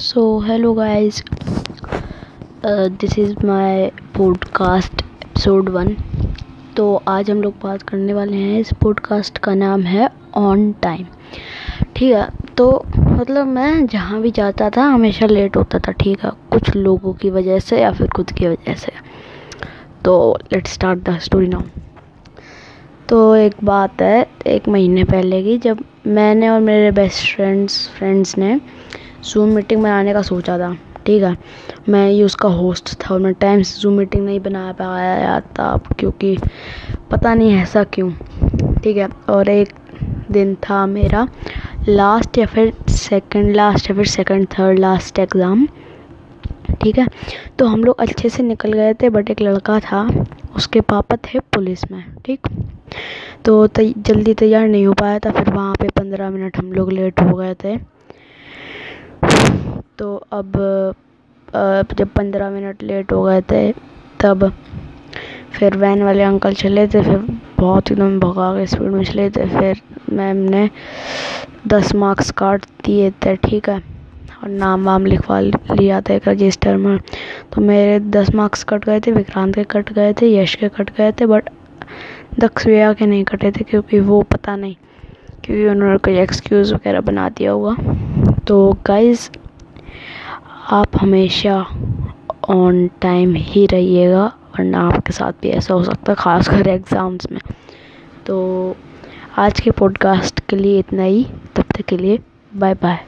So hello guys this is my podcast episode one तो आज हम लोग बात करने वाले हैं इस पॉडकास्ट का नाम है ऑन टाइम ठीक है? तो मतलब मैं जहाँ भी जाता था, हमेशा लेट होता था, ठीक है? कुछ लोगों की वजह से या फिर खुद की वजह से। तो let start the story now तो एक बात है, एक महीने पहले की, जब मैंने और मेरे बेस्ट फ्रेंड्स फ्रेंड्स ने जूम मीटिंग बनाने का सोचा था ठीक है? मैं ही उसका होस्ट था और मैं टाइम से जूम मीटिंग नहीं बना पाया था क्योंकि पता नहीं ऐसा क्यों ठीक है? और एक दिन था मेरा लास्ट या फिर सेकंड लास्ट या फिर सेकंड थर्ड लास्ट एग्ज़ाम ठीक है? तो हम लोग अच्छे से निकल गए थे बट एक लड़का था उसके पापा थे पुलिस में ठीक? तो तै, जल्दी तैयार नहीं हो पाया था फिर वहाँ पे पंद्रह मिनट हम लोग लेट हो गए थे। तो अब जब पंद्रह मिनट लेट हो गए थे, तब फिर वैन वाले अंकल चले थे, फिर बहुत एकदम भगा के स्पीड में चले थे, फिर मैम ने दस मार्क्स काट दिए थे, ठीक है? और नाम वाम लिखवा लिया था एक रजिस्टर में। तो मेरे दस मार्क्स कट गए थे, विक्रांत के कट गए थे, यश के कट गए थे बट दक्ष भैया के नहीं कटे थे, क्योंकि वो पता नहीं, क्योंकि उन्होंने कोई एक्सक्यूज़ वगैरह बना दिया होगा। तो गाइस आप हमेशा ऑन टाइम ही रहिएगा, वरना आपके साथ भी ऐसा हो सकता है, ख़ासकर एग्ज़ाम्स में। तो आज के पॉडकास्ट के लिए इतना ही। तब तक के लिए बाय बाय